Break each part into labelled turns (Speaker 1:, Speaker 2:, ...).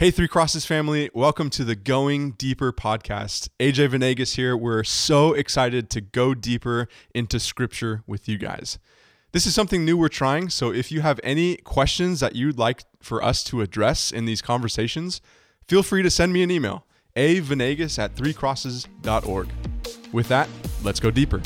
Speaker 1: Hey, Three Crosses family, welcome to the Going Deeper podcast. AJ Vanegas here. We're so excited to go deeper into scripture with you guys. This is something new we're trying, so if you have any questions that you'd like for us to address in these conversations, feel free to send me an email, avanegas at threecrosses.org. With that, let's go deeper.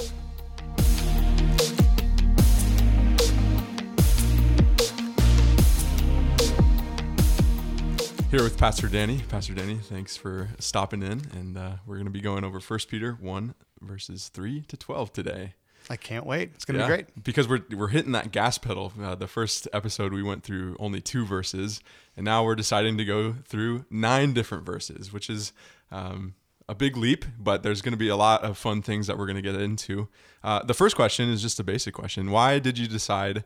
Speaker 1: Here with Pastor Danny. Pastor Danny, thanks for stopping in, and uh, we're going to be going over First Peter one verses three to twelve today.
Speaker 2: I can't wait. It's going to yeah, be great
Speaker 1: because we're we're hitting that gas pedal. Uh, the first episode we went through only two verses, and now we're deciding to go through nine different verses, which is um, a big leap. But there's going to be a lot of fun things that we're going to get into. Uh, the first question is just a basic question: Why did you decide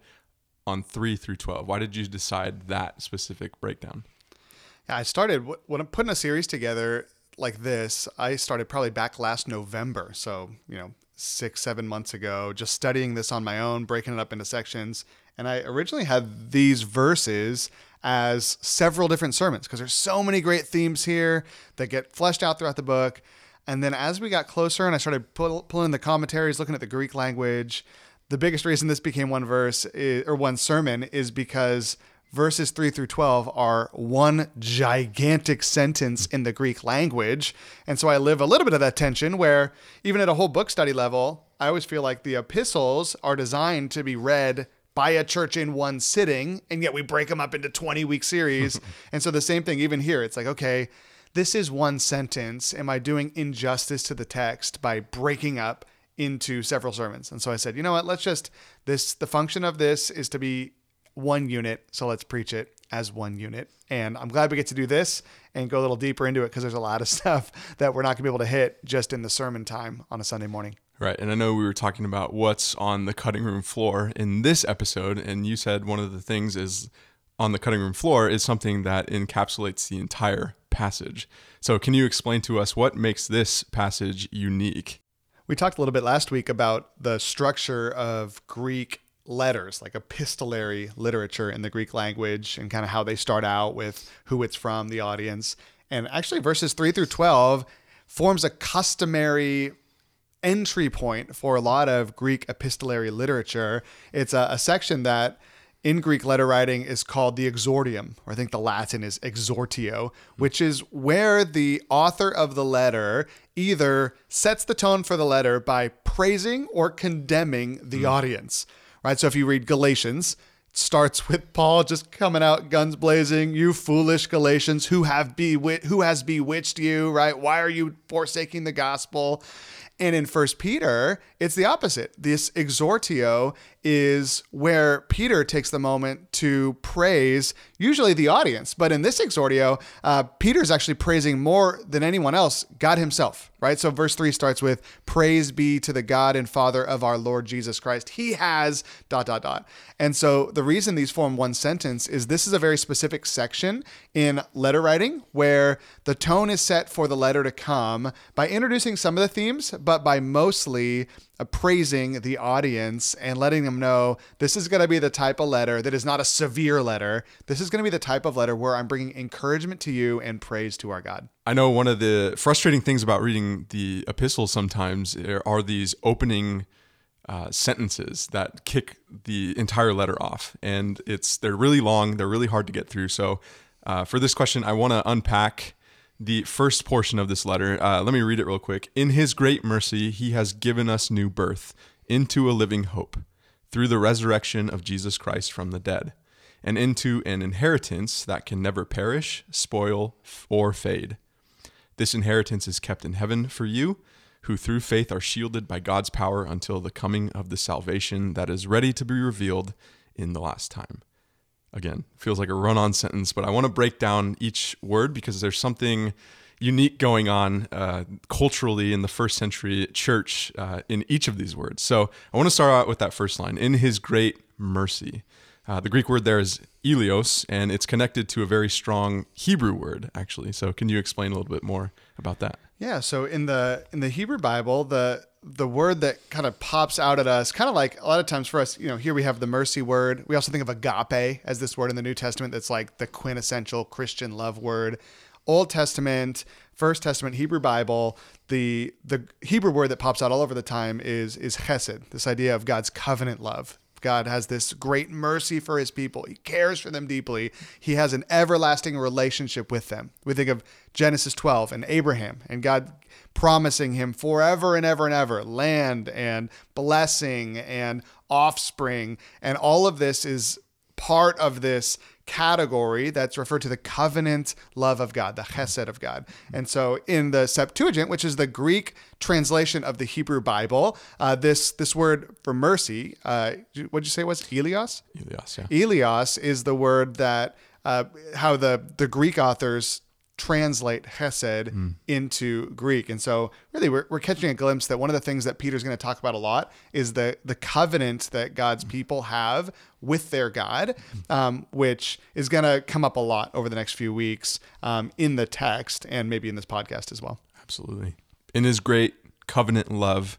Speaker 1: on three through twelve? Why did you decide that specific breakdown?
Speaker 2: I started when I'm putting a series together like this. I started probably back last November, so you know, six seven months ago, just studying this on my own, breaking it up into sections. And I originally had these verses as several different sermons because there's so many great themes here that get fleshed out throughout the book. And then as we got closer and I started pull, pulling the commentaries, looking at the Greek language, the biggest reason this became one verse is, or one sermon is because verses 3 through 12 are one gigantic sentence in the Greek language. And so I live a little bit of that tension where, even at a whole book study level, I always feel like the epistles are designed to be read by a church in one sitting, and yet we break them up into 20 week series. and so the same thing, even here, it's like, okay, this is one sentence. Am I doing injustice to the text by breaking up into several sermons? And so I said, you know what, let's just, this, the function of this is to be one unit, so let's preach it as one unit. And I'm glad we get to do this and go a little deeper into it because there's a lot of stuff that we're not going to be able to hit just in the sermon time on a Sunday morning.
Speaker 1: Right. And I know we were talking about what's on the cutting room floor in this episode. And you said one of the things is on the cutting room floor is something that encapsulates the entire passage. So, can you explain to us what makes this passage unique?
Speaker 2: We talked a little bit last week about the structure of Greek letters, like epistolary literature in the Greek language, and kind of how they start out with who it's from, the audience. And actually, verses 3 through 12 forms a customary entry point for a lot of Greek epistolary literature. It's a, a section that in Greek letter writing is called the exordium, or I think the Latin is exhortio, which is where the author of the letter either sets the tone for the letter by praising or condemning the mm. audience right? So if you read Galatians, it starts with Paul just coming out guns blazing, you foolish Galatians, who have bewit- who has bewitched you, right? Why are you forsaking the gospel? And in First Peter, it's the opposite. This exhortio is where Peter takes the moment to praise usually the audience, but in this exordio, uh, Peter's actually praising more than anyone else God Himself, right? So verse three starts with "Praise be to the God and Father of our Lord Jesus Christ. He has dot dot dot." And so the reason these form one sentence is this is a very specific section in letter writing where the tone is set for the letter to come by introducing some of the themes, but by mostly appraising the audience and letting them know this is going to be the type of letter that is not a severe letter. This is going to be the type of letter where I'm bringing encouragement to you and praise to our God.
Speaker 1: I know one of the frustrating things about reading the epistles sometimes are these opening uh, sentences that kick the entire letter off, and it's they're really long, they're really hard to get through. So, uh, for this question, I want to unpack the first portion of this letter. Uh, let me read it real quick. In his great mercy, he has given us new birth into a living hope through the resurrection of Jesus Christ from the dead, and into an inheritance that can never perish, spoil, or fade. This inheritance is kept in heaven for you, who through faith are shielded by God's power until the coming of the salvation that is ready to be revealed in the last time again, feels like a run on sentence, but I want to break down each word because there's something unique going on uh, culturally in the first century church uh, in each of these words. So I want to start out with that first line in his great mercy. Uh, the Greek word there is eleos, and it's connected to a very strong Hebrew word, actually. So, can you explain a little bit more about that?
Speaker 2: Yeah. So in the in the Hebrew Bible, the the word that kind of pops out at us, kind of like a lot of times for us, you know, here we have the mercy word. We also think of agape as this word in the New Testament that's like the quintessential Christian love word. Old Testament, First Testament, Hebrew Bible, the the Hebrew word that pops out all over the time is is chesed, this idea of God's covenant love. God has this great mercy for his people. He cares for them deeply. He has an everlasting relationship with them. We think of Genesis 12 and Abraham and God promising him forever and ever and ever land and blessing and offspring. And all of this is part of this category that's referred to the covenant love of God, the chesed of God. And so in the Septuagint, which is the Greek translation of the Hebrew Bible, uh, this this word for mercy, uh, what did you say it was eleos?
Speaker 1: Elias, yeah.
Speaker 2: Eleos is the word that uh, how the the Greek authors translate chesed into Greek. And so really we're, we're catching a glimpse that one of the things that Peter's going to talk about a lot is the the covenant that God's people have with their God, um, which is going to come up a lot over the next few weeks um, in the text and maybe in this podcast as well.
Speaker 1: Absolutely. In his great covenant love,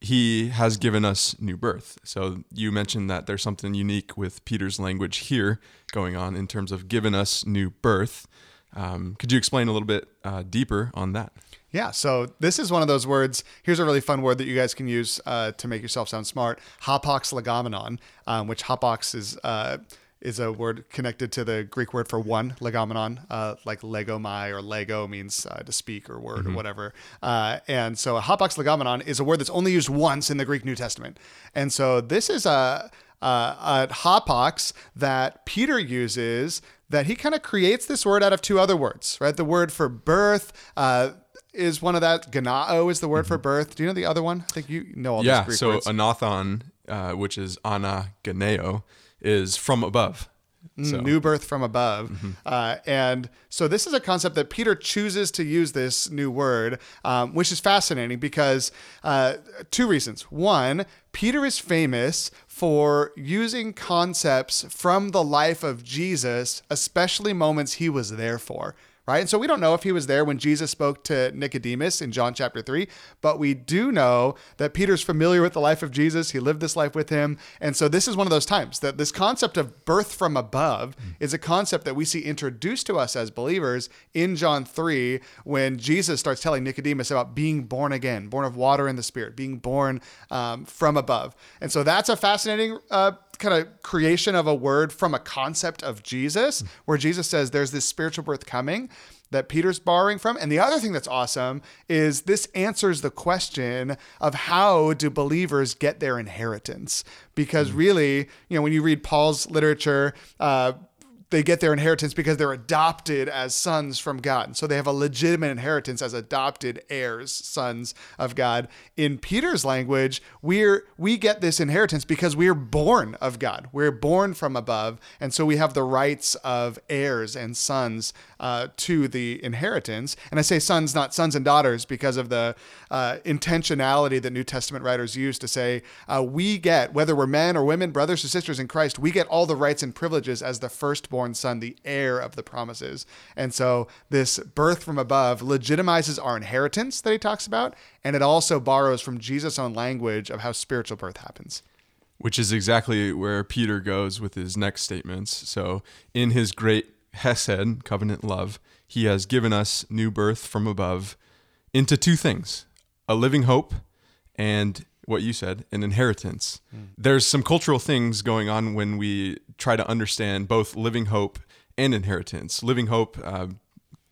Speaker 1: he has given us new birth. So you mentioned that there's something unique with Peter's language here going on in terms of giving us new birth. Um, could you explain a little bit uh, deeper on that?
Speaker 2: Yeah, so this is one of those words. Here's a really fun word that you guys can use uh, to make yourself sound smart. Hapax legomenon, um, which hapax is uh, is a word connected to the Greek word for one, legomenon, uh, like legomai or lego means uh, to speak or word or whatever. Uh, and so a hapax legomenon is a word that's only used once in the Greek New Testament. And so this is a, a, a hapax that Peter uses that he kind of creates this word out of two other words, right? The word for birth, uh, is one of that. Ganao is the word for birth. Do you know the other one? I think you know all
Speaker 1: yeah,
Speaker 2: these Greek
Speaker 1: so
Speaker 2: words.
Speaker 1: anothen, uh, which is ana ganeo, is from above. So,
Speaker 2: New birth from above. Uh, and so this is a concept that Peter chooses to use this new word, um, which is fascinating because uh, two reasons. One, Peter is famous for using concepts from the life of Jesus, especially moments he was there for. Right. And so we don't know if he was there when Jesus spoke to Nicodemus in John chapter 3, but we do know that Peter's familiar with the life of Jesus. He lived this life with him. And so this is one of those times that this concept of birth from above is a concept that we see introduced to us as believers in John 3 when Jesus starts telling Nicodemus about being born again, born of water and the Spirit, being born um, from above. And so that's a fascinating uh, kind of creation of a word from a concept of Jesus, where Jesus says there's this spiritual birth coming that Peter's borrowing from. And the other thing that's awesome is this answers the question of how do believers get their inheritance? Because really, you know, when you read Paul's literature, uh, they get their inheritance because they're adopted as sons from God. And so they have a legitimate inheritance as adopted heirs, sons of God. In Peter's language, we're we get this inheritance because we're born of God. We're born from above, and so we have the rights of heirs and sons uh, to the inheritance. And I say sons, not sons and daughters, because of the uh, intentionality that New Testament writers use to say uh, we get, whether we're men or women, brothers or sisters in Christ, we get all the rights and privileges as the firstborn son, the heir of the promises. And so this birth from above legitimizes our inheritance that he talks about, and it also borrows from Jesus' own language of how spiritual birth happens.
Speaker 1: which is exactly where Peter goes with his next statements. So, in his great Hesed, covenant love, he has given us new birth from above into two things a living hope and what you said, an inheritance. There's some cultural things going on when we try to understand both living hope and inheritance. Living hope, uh,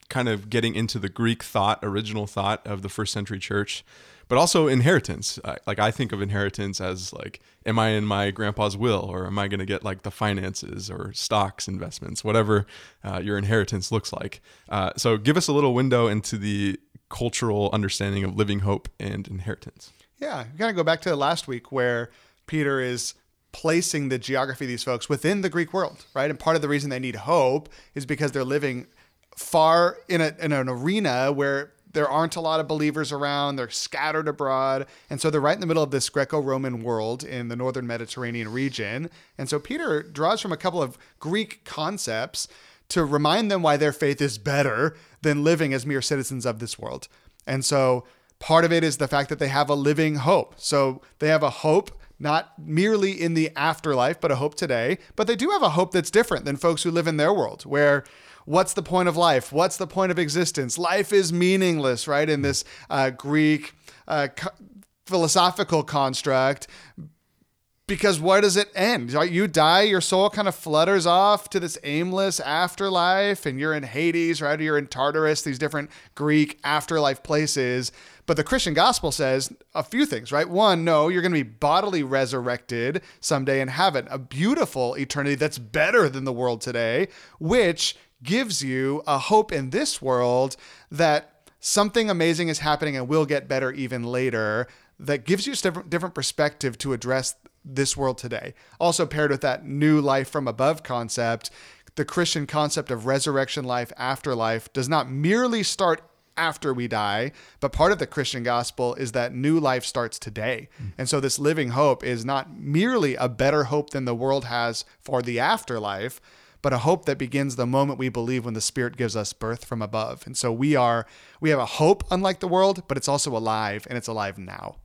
Speaker 1: kind of getting into the Greek thought, original thought of the first century church, but also inheritance. Uh, like I think of inheritance as like, am I in my grandpa's will, or am I going to get like the finances or stocks, investments, whatever uh, your inheritance looks like. Uh, so give us a little window into the cultural understanding of living hope and inheritance.
Speaker 2: Yeah, you gotta go back to last week where Peter is placing the geography of these folks within the Greek world, right? And part of the reason they need hope is because they're living far in, a, in an arena where there aren't a lot of believers around. They're scattered abroad. And so they're right in the middle of this Greco Roman world in the northern Mediterranean region. And so Peter draws from a couple of Greek concepts to remind them why their faith is better than living as mere citizens of this world. And so Part of it is the fact that they have a living hope. So they have a hope not merely in the afterlife, but a hope today. But they do have a hope that's different than folks who live in their world, where what's the point of life? What's the point of existence? Life is meaningless, right? In this uh, Greek uh, philosophical construct. Because where does it end? You die, your soul kind of flutters off to this aimless afterlife, and you're in Hades, right? Or you're in Tartarus, these different Greek afterlife places. But the Christian gospel says a few things, right? One, no, you're going to be bodily resurrected someday in heaven, a beautiful eternity that's better than the world today, which gives you a hope in this world that something amazing is happening and will get better even later that gives you a different perspective to address this world today. Also paired with that new life from above concept, the Christian concept of resurrection life, afterlife does not merely start after we die, but part of the Christian gospel is that new life starts today. Mm. And so this living hope is not merely a better hope than the world has for the afterlife, but a hope that begins the moment we believe when the Spirit gives us birth from above. And so we are we have a hope unlike the world, but it's also alive and it's alive now.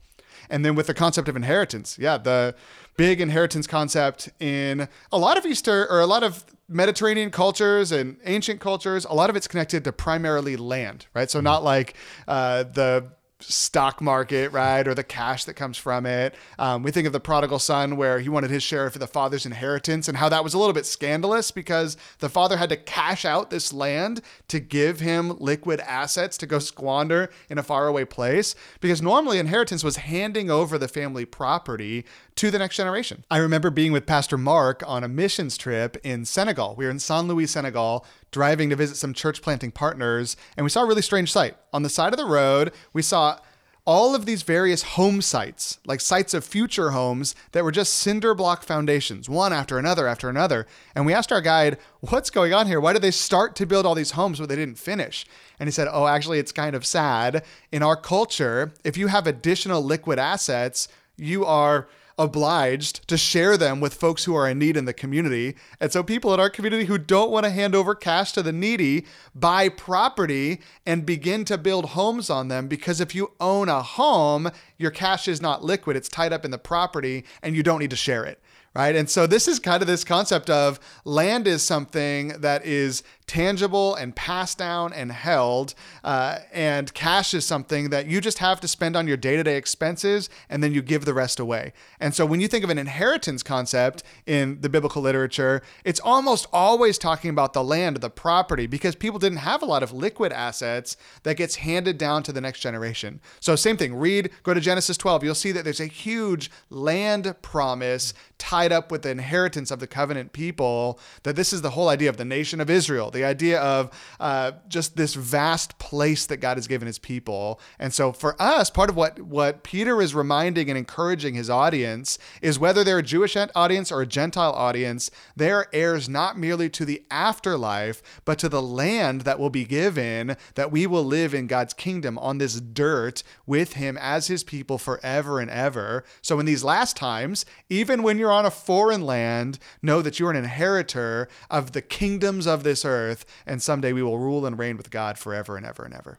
Speaker 2: And then with the concept of inheritance, yeah, the big inheritance concept in a lot of Easter or a lot of Mediterranean cultures and ancient cultures, a lot of it's connected to primarily land, right? So not like uh, the stock market, right, or the cash that comes from it. Um, we think of the prodigal son, where he wanted his share of the father's inheritance, and how that was a little bit scandalous because the father had to cash out this land to give him liquid assets to go squander in a faraway place. Because normally inheritance was handing over the family property to the next generation. I remember being with Pastor Mark on a missions trip in Senegal. We were in Saint-Louis, Senegal, driving to visit some church planting partners, and we saw a really strange sight. On the side of the road, we saw all of these various home sites, like sites of future homes that were just cinder block foundations, one after another after another. And we asked our guide, What's going on here? Why did they start to build all these homes but they didn't finish? And he said, Oh, actually, it's kind of sad. In our culture, if you have additional liquid assets, you are obliged to share them with folks who are in need in the community. And so people in our community who don't want to hand over cash to the needy buy property and begin to build homes on them because if you own a home, your cash is not liquid, it's tied up in the property and you don't need to share it right? And so this is kind of this concept of land is something that is tangible and passed down and held, uh, and cash is something that you just have to spend on your day to day expenses and then you give the rest away. And so when you think of an inheritance concept in the biblical literature, it's almost always talking about the land, the property, because people didn't have a lot of liquid assets that gets handed down to the next generation. So same thing, read, go to Genesis 12, you'll see that there's a huge land promise tied up with the inheritance of the covenant people, that this is the whole idea of the nation of Israel the idea of uh, just this vast place that God has given his people. And so for us, part of what, what Peter is reminding and encouraging his audience is whether they're a Jewish audience or a Gentile audience, they're heirs not merely to the afterlife, but to the land that will be given, that we will live in God's kingdom on this dirt with him as his people forever and ever. So in these last times, even when you're on a foreign land, know that you're an inheritor of the kingdoms of this earth earth, and someday we will rule and reign with God forever and ever and ever.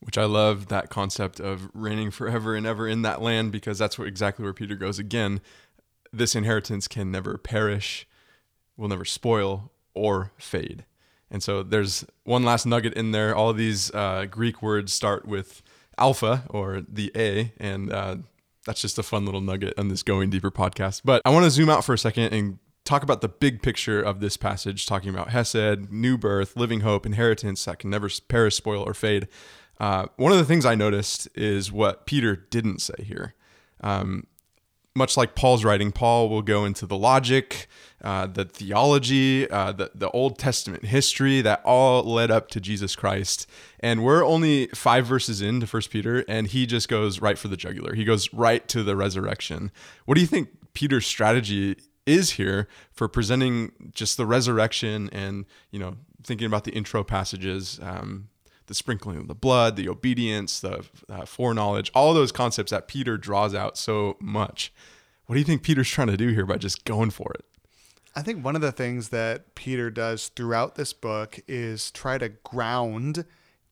Speaker 1: Which I love that concept of reigning forever and ever in that land because that's what exactly where Peter goes again. This inheritance can never perish, will never spoil or fade. And so there's one last nugget in there. All these uh, Greek words start with alpha or the A, and uh, that's just a fun little nugget on this Going Deeper podcast. But I want to zoom out for a second and talk about the big picture of this passage, talking about Hesed, new birth, living hope, inheritance that can never perish, spoil, or fade. Uh, one of the things I noticed is what Peter didn't say here. Um, much like Paul's writing, Paul will go into the logic, uh, the theology, uh, the, the Old Testament history that all led up to Jesus Christ. And we're only five verses into First Peter, and he just goes right for the jugular. He goes right to the resurrection. What do you think Peter's strategy is here for presenting just the resurrection and you know thinking about the intro passages um, the sprinkling of the blood the obedience the uh, foreknowledge all those concepts that peter draws out so much what do you think peter's trying to do here by just going for it
Speaker 2: i think one of the things that peter does throughout this book is try to ground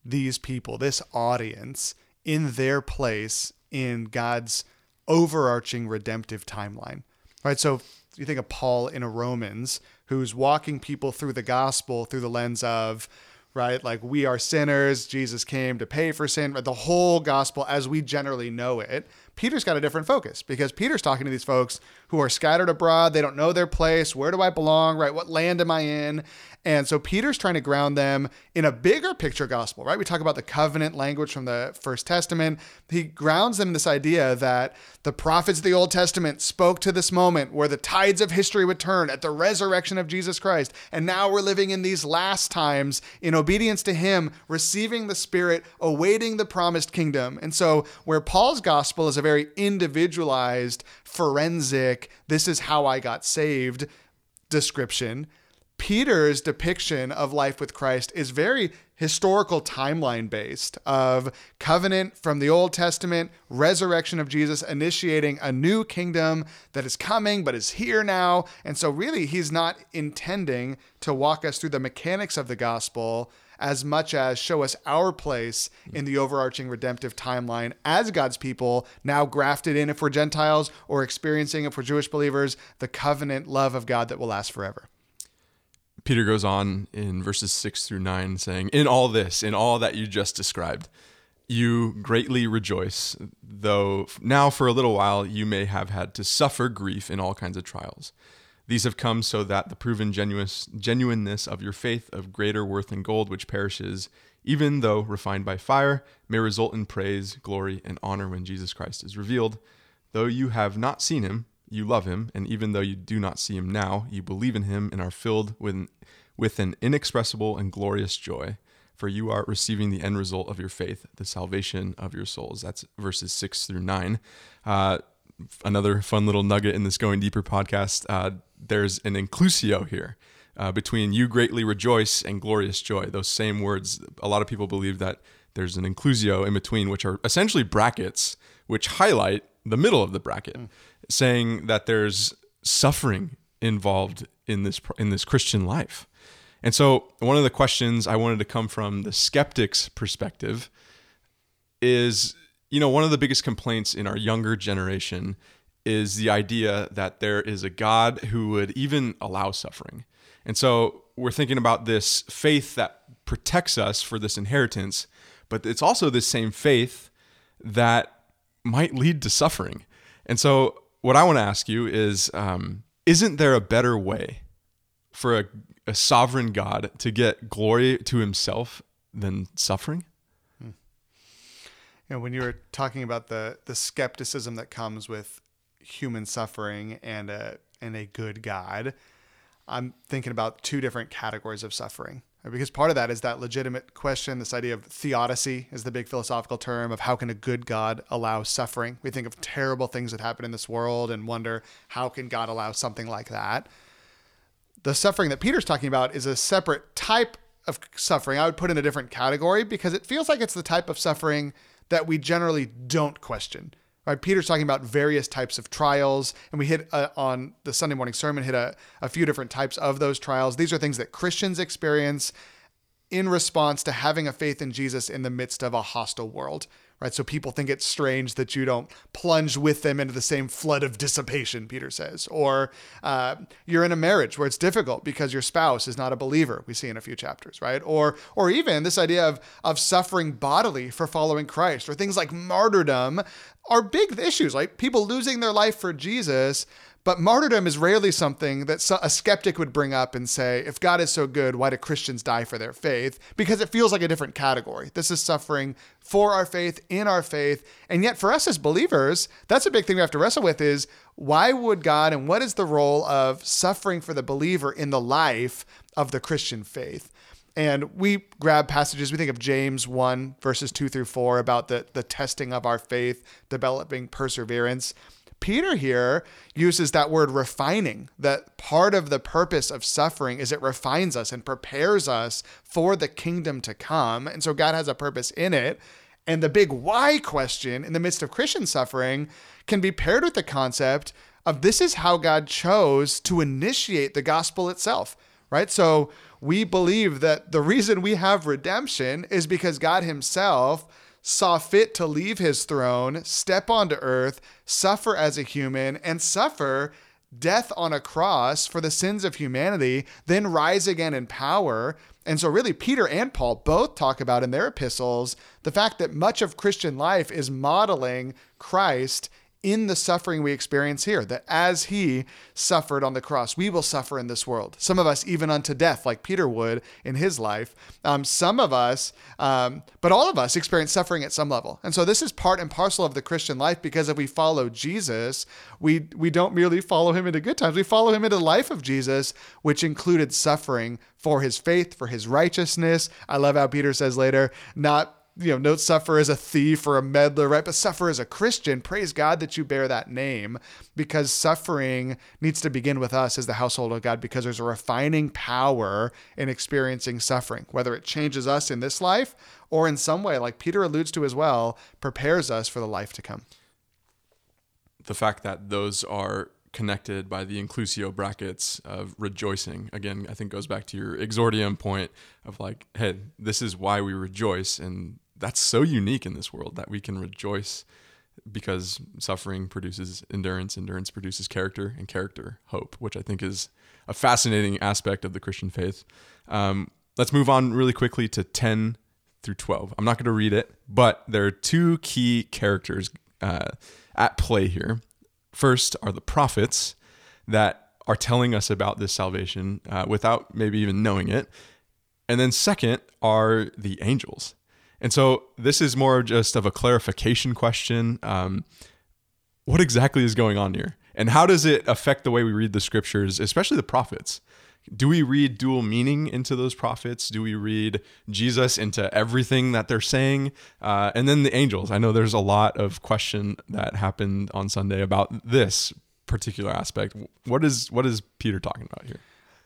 Speaker 2: these people this audience in their place in God's overarching redemptive timeline. Right? So you think of Paul in a Romans who's walking people through the gospel through the lens of right? Like we are sinners, Jesus came to pay for sin, the whole gospel as we generally know it. Peter's got a different focus because Peter's talking to these folks who are scattered abroad. They don't know their place. Where do I belong? Right? What land am I in? And so Peter's trying to ground them in a bigger picture gospel, right? We talk about the covenant language from the First Testament. He grounds them in this idea that the prophets of the Old Testament spoke to this moment where the tides of history would turn at the resurrection of Jesus Christ. And now we're living in these last times in obedience to Him, receiving the Spirit, awaiting the promised kingdom. And so, where Paul's gospel is a very individualized, forensic, this is how I got saved description Peter's depiction of life with Christ is very historical timeline based of covenant from the Old Testament, resurrection of Jesus, initiating a new kingdom that is coming but is here now. And so, really, he's not intending to walk us through the mechanics of the gospel as much as show us our place in the overarching redemptive timeline as God's people, now grafted in if we're Gentiles or experiencing if we're Jewish believers, the covenant love of God that will last forever.
Speaker 1: Peter goes on in verses 6 through 9 saying, In all this, in all that you just described, you greatly rejoice, though now for a little while you may have had to suffer grief in all kinds of trials. These have come so that the proven genuineness of your faith, of greater worth than gold, which perishes, even though refined by fire, may result in praise, glory, and honor when Jesus Christ is revealed. Though you have not seen him, you love him, and even though you do not see him now, you believe in him and are filled with, with an inexpressible and glorious joy, for you are receiving the end result of your faith, the salvation of your souls. That's verses six through nine. Uh, another fun little nugget in this Going Deeper podcast. Uh, there's an inclusio here. Uh, between you greatly rejoice and glorious joy. Those same words, a lot of people believe that there's an inclusio in between, which are essentially brackets, which highlight the middle of the bracket. Mm saying that there's suffering involved in this in this Christian life. And so one of the questions I wanted to come from the skeptic's perspective is you know one of the biggest complaints in our younger generation is the idea that there is a God who would even allow suffering. And so we're thinking about this faith that protects us for this inheritance, but it's also this same faith that might lead to suffering. And so what I want to ask you is um, isn't there a better way for a, a, sovereign God to get glory to himself than suffering?
Speaker 2: Hmm. You know, when you were talking about the the skepticism that comes with human suffering and a and a good God, I'm thinking about two different categories of suffering because part of that is that legitimate question this idea of theodicy is the big philosophical term of how can a good god allow suffering? We think of terrible things that happen in this world and wonder how can god allow something like that? The suffering that peter's talking about is a separate type of suffering. I would put in a different category because it feels like it's the type of suffering that we generally don't question Right, Peter's talking about various types of trials, and we hit uh, on the Sunday morning sermon hit a, a few different types of those trials. These are things that Christians experience in response to having a faith in Jesus in the midst of a hostile world right? So people think it's strange that you don't plunge with them into the same flood of dissipation, Peter says. Or uh, you're in a marriage where it's difficult because your spouse is not a believer. We see in a few chapters, right? Or or even this idea of of suffering bodily for following Christ, or things like martyrdom are big issues, like people losing their life for Jesus. But martyrdom is rarely something that a skeptic would bring up and say, if God is so good, why do Christians die for their faith? Because it feels like a different category. This is suffering for our faith, in our faith. And yet, for us as believers, that's a big thing we have to wrestle with is why would God and what is the role of suffering for the believer in the life of the Christian faith? And we grab passages, we think of James 1, verses 2 through 4, about the, the testing of our faith, developing perseverance. Peter here uses that word refining, that part of the purpose of suffering is it refines us and prepares us for the kingdom to come. And so God has a purpose in it. And the big why question in the midst of Christian suffering can be paired with the concept of this is how God chose to initiate the gospel itself, right? So we believe that the reason we have redemption is because God Himself saw fit to leave his throne, step onto earth, suffer as a human, and suffer death on a cross for the sins of humanity, then rise again in power. And so, really, Peter and Paul both talk about in their epistles the fact that much of Christian life is modeling Christ in the suffering we experience here, that as he suffered on the cross, we will suffer in this world. Some of us, even unto death, like Peter would in his life. Um, some of us, um, but all of us, experience suffering at some level. And so this is part and parcel of the Christian life because if we follow Jesus, we, we don't merely follow him into good times, we follow him into the life of Jesus, which included suffering for his faith, for his righteousness. I love how Peter says later, not you know, don't suffer as a thief or a meddler, right? But suffer as a Christian. Praise God that you bear that name because suffering needs to begin with us as the household of God because there's a refining power in experiencing suffering, whether it changes us in this life or in some way, like Peter alludes to as well, prepares us for the life to come.
Speaker 1: The fact that those are connected by the inclusio brackets of rejoicing again i think goes back to your exordium point of like hey this is why we rejoice and that's so unique in this world that we can rejoice because suffering produces endurance, endurance produces character, and character hope, which I think is a fascinating aspect of the Christian faith. Um, let's move on really quickly to 10 through 12. I'm not going to read it, but there are two key characters uh, at play here. First are the prophets that are telling us about this salvation uh, without maybe even knowing it. And then, second, are the angels and so this is more just of a clarification question. Um, what exactly is going on here? And how does it affect the way we read the scriptures, especially the prophets? Do we read dual meaning into those prophets? Do we read Jesus into everything that they're saying? Uh, and then the angels. I know there's a lot of question that happened on Sunday about this particular aspect. What is what is Peter talking about here?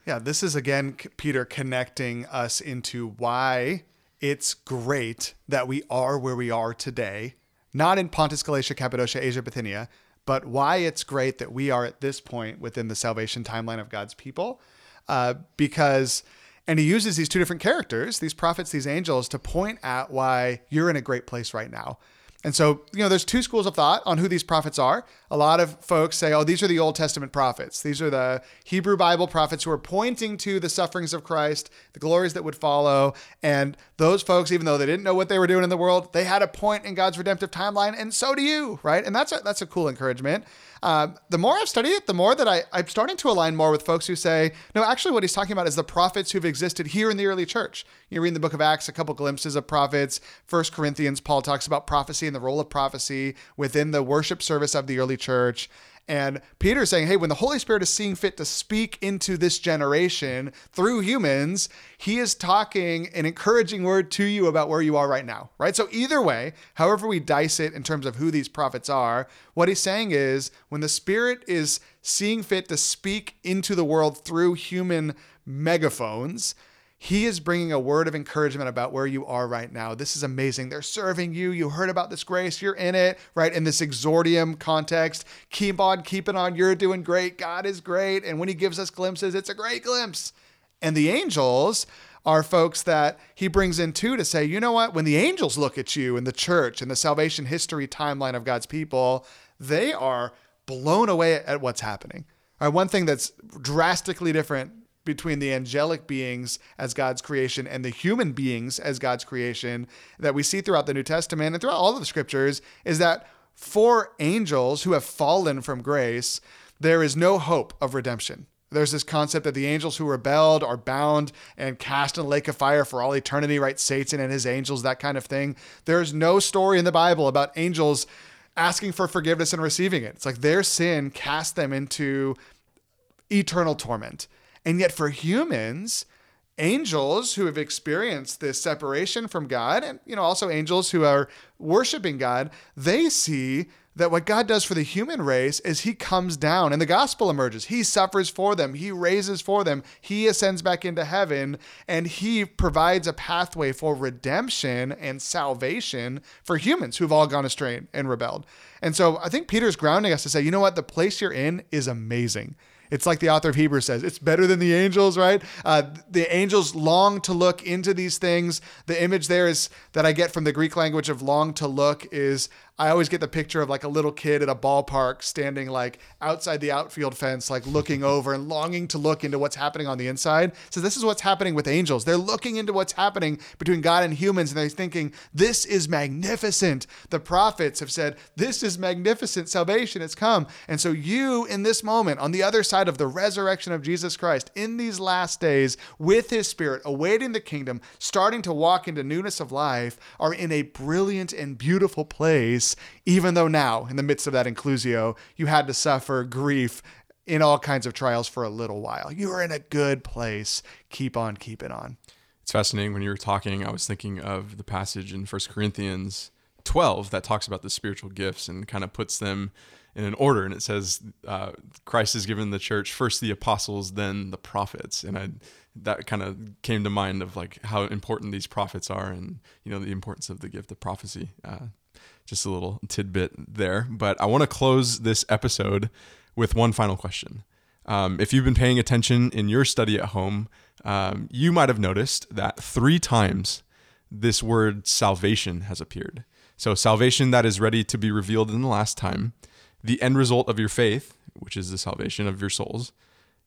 Speaker 2: Yeah, this is again Peter connecting us into why it's great that we are where we are today, not in Pontus, Galatia, Cappadocia, Asia, Bithynia, but why it's great that we are at this point within the salvation timeline of God's people. Uh, because, and he uses these two different characters, these prophets, these angels, to point at why you're in a great place right now. And so, you know, there's two schools of thought on who these prophets are. A lot of folks say, oh, these are the Old Testament prophets. These are the Hebrew Bible prophets who are pointing to the sufferings of Christ, the glories that would follow. And those folks, even though they didn't know what they were doing in the world, they had a point in God's redemptive timeline, and so do you, right? And that's a, that's a cool encouragement. Uh, the more I've studied it, the more that I, I'm starting to align more with folks who say, no, actually, what he's talking about is the prophets who've existed here in the early church. You read in the book of Acts a couple glimpses of prophets. First Corinthians, Paul talks about prophecy and the role of prophecy within the worship service of the early church. And Peter's saying, hey, when the Holy Spirit is seeing fit to speak into this generation through humans, he is talking an encouraging word to you about where you are right now, right? So, either way, however we dice it in terms of who these prophets are, what he's saying is when the Spirit is seeing fit to speak into the world through human megaphones, he is bringing a word of encouragement about where you are right now. This is amazing. They're serving you. You heard about this grace. You're in it, right? In this exordium context. Keep on keeping on. You're doing great. God is great. And when he gives us glimpses, it's a great glimpse. And the angels are folks that he brings in too to say, you know what? When the angels look at you in the church and the salvation history timeline of God's people, they are blown away at what's happening. Right, one thing that's drastically different between the angelic beings as God's creation and the human beings as God's creation that we see throughout the New Testament and throughout all of the scriptures is that for angels who have fallen from grace, there is no hope of redemption. There's this concept that the angels who rebelled are bound and cast in a lake of fire for all eternity, right? Satan and his angels, that kind of thing. There's no story in the Bible about angels asking for forgiveness and receiving it. It's like their sin cast them into eternal torment. And yet, for humans, angels who have experienced this separation from God, and you know, also angels who are worshiping God, they see that what God does for the human race is he comes down and the gospel emerges. He suffers for them, he raises for them, he ascends back into heaven, and he provides a pathway for redemption and salvation for humans who've all gone astray and rebelled. And so I think Peter's grounding us to say, you know what, the place you're in is amazing. It's like the author of Hebrews says, it's better than the angels, right? Uh, the angels long to look into these things. The image there is that I get from the Greek language of long to look is I always get the picture of like a little kid at a ballpark standing like outside the outfield fence, like looking over and longing to look into what's happening on the inside. So this is what's happening with angels. They're looking into what's happening between God and humans and they're thinking, this is magnificent. The prophets have said, this is magnificent. Salvation has come. And so you in this moment, on the other side of the resurrection of Jesus Christ, in these last days, with his spirit, awaiting the kingdom, starting to walk into newness of life, are in a brilliant and beautiful place even though now, in the midst of that inclusio, you had to suffer grief in all kinds of trials for a little while. You are in a good place. Keep on keeping on.
Speaker 1: It's fascinating when you were talking, I was thinking of the passage in 1 Corinthians 12 that talks about the spiritual gifts and kind of puts them in an order. And it says uh, Christ has given the church first the apostles, then the prophets. And I, that kind of came to mind of like how important these prophets are and, you know, the importance of the gift of prophecy. Uh, just a little tidbit there. But I want to close this episode with one final question. Um, if you've been paying attention in your study at home, um, you might have noticed that three times this word salvation has appeared. So, salvation that is ready to be revealed in the last time, the end result of your faith, which is the salvation of your souls,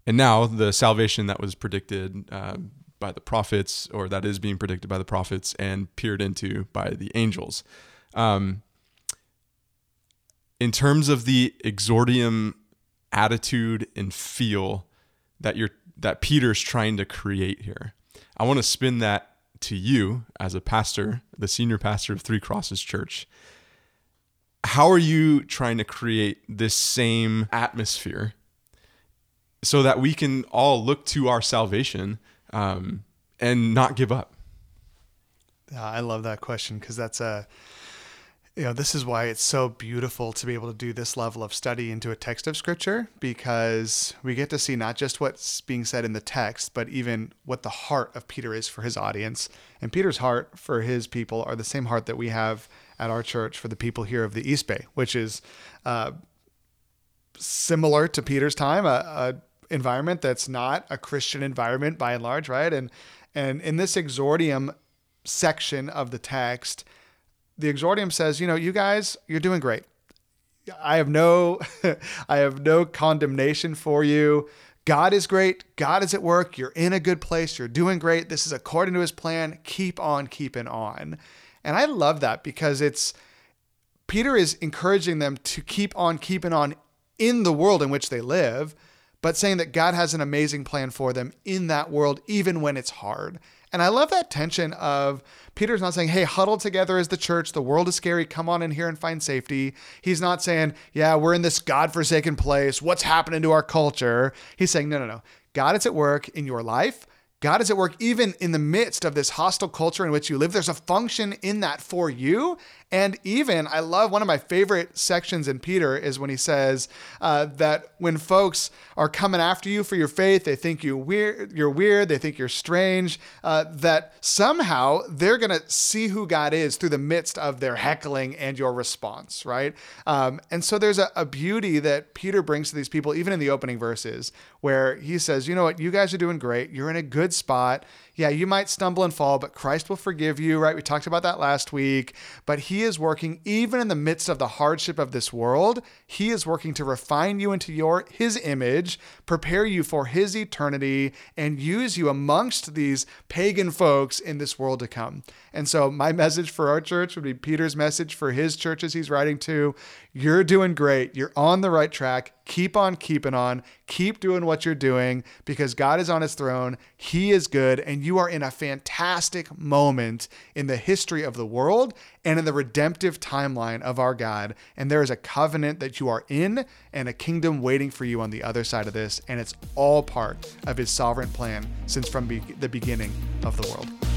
Speaker 1: and now the salvation that was predicted uh, by the prophets, or that is being predicted by the prophets and peered into by the angels. Um, in terms of the exordium attitude and feel that you're that Peter's trying to create here. I want to spin that to you as a pastor, the senior pastor of Three Crosses Church. How are you trying to create this same atmosphere so that we can all look to our salvation um, and not give up?
Speaker 2: I love that question because that's a you know, this is why it's so beautiful to be able to do this level of study into a text of scripture because we get to see not just what's being said in the text, but even what the heart of Peter is for his audience. And Peter's heart for his people are the same heart that we have at our church for the people here of the East Bay, which is uh, similar to Peter's time, a, a environment that's not a Christian environment by and large, right? And and in this exordium section of the text, the exordium says, you know, you guys, you're doing great. I have no I have no condemnation for you. God is great. God is at work. You're in a good place. You're doing great. This is according to his plan. Keep on keeping on. And I love that because it's Peter is encouraging them to keep on keeping on in the world in which they live, but saying that God has an amazing plan for them in that world, even when it's hard. And I love that tension of Peter's not saying, hey, huddle together as the church. The world is scary. Come on in here and find safety. He's not saying, yeah, we're in this God-forsaken place. What's happening to our culture? He's saying, no, no, no. God is at work in your life. God is at work even in the midst of this hostile culture in which you live. There's a function in that for you. And even, I love one of my favorite sections in Peter is when he says uh, that when folks are coming after you for your faith, they think you weird, you're weird, they think you're strange, uh, that somehow they're going to see who God is through the midst of their heckling and your response, right? Um, and so there's a, a beauty that Peter brings to these people, even in the opening verses, where he says, you know what, you guys are doing great, you're in a good spot yeah, you might stumble and fall, but Christ will forgive you, right? We talked about that last week. But He is working even in the midst of the hardship of this world. He is working to refine you into your His image, prepare you for His eternity, and use you amongst these pagan folks in this world to come. And so, my message for our church would be Peter's message for his churches he's writing to. You're doing great. You're on the right track. Keep on keeping on. Keep doing what you're doing because God is on his throne. He is good. And you are in a fantastic moment in the history of the world and in the redemptive timeline of our God. And there is a covenant that you are in and a kingdom waiting for you on the other side of this. And it's all part of his sovereign plan since from be- the beginning of the world.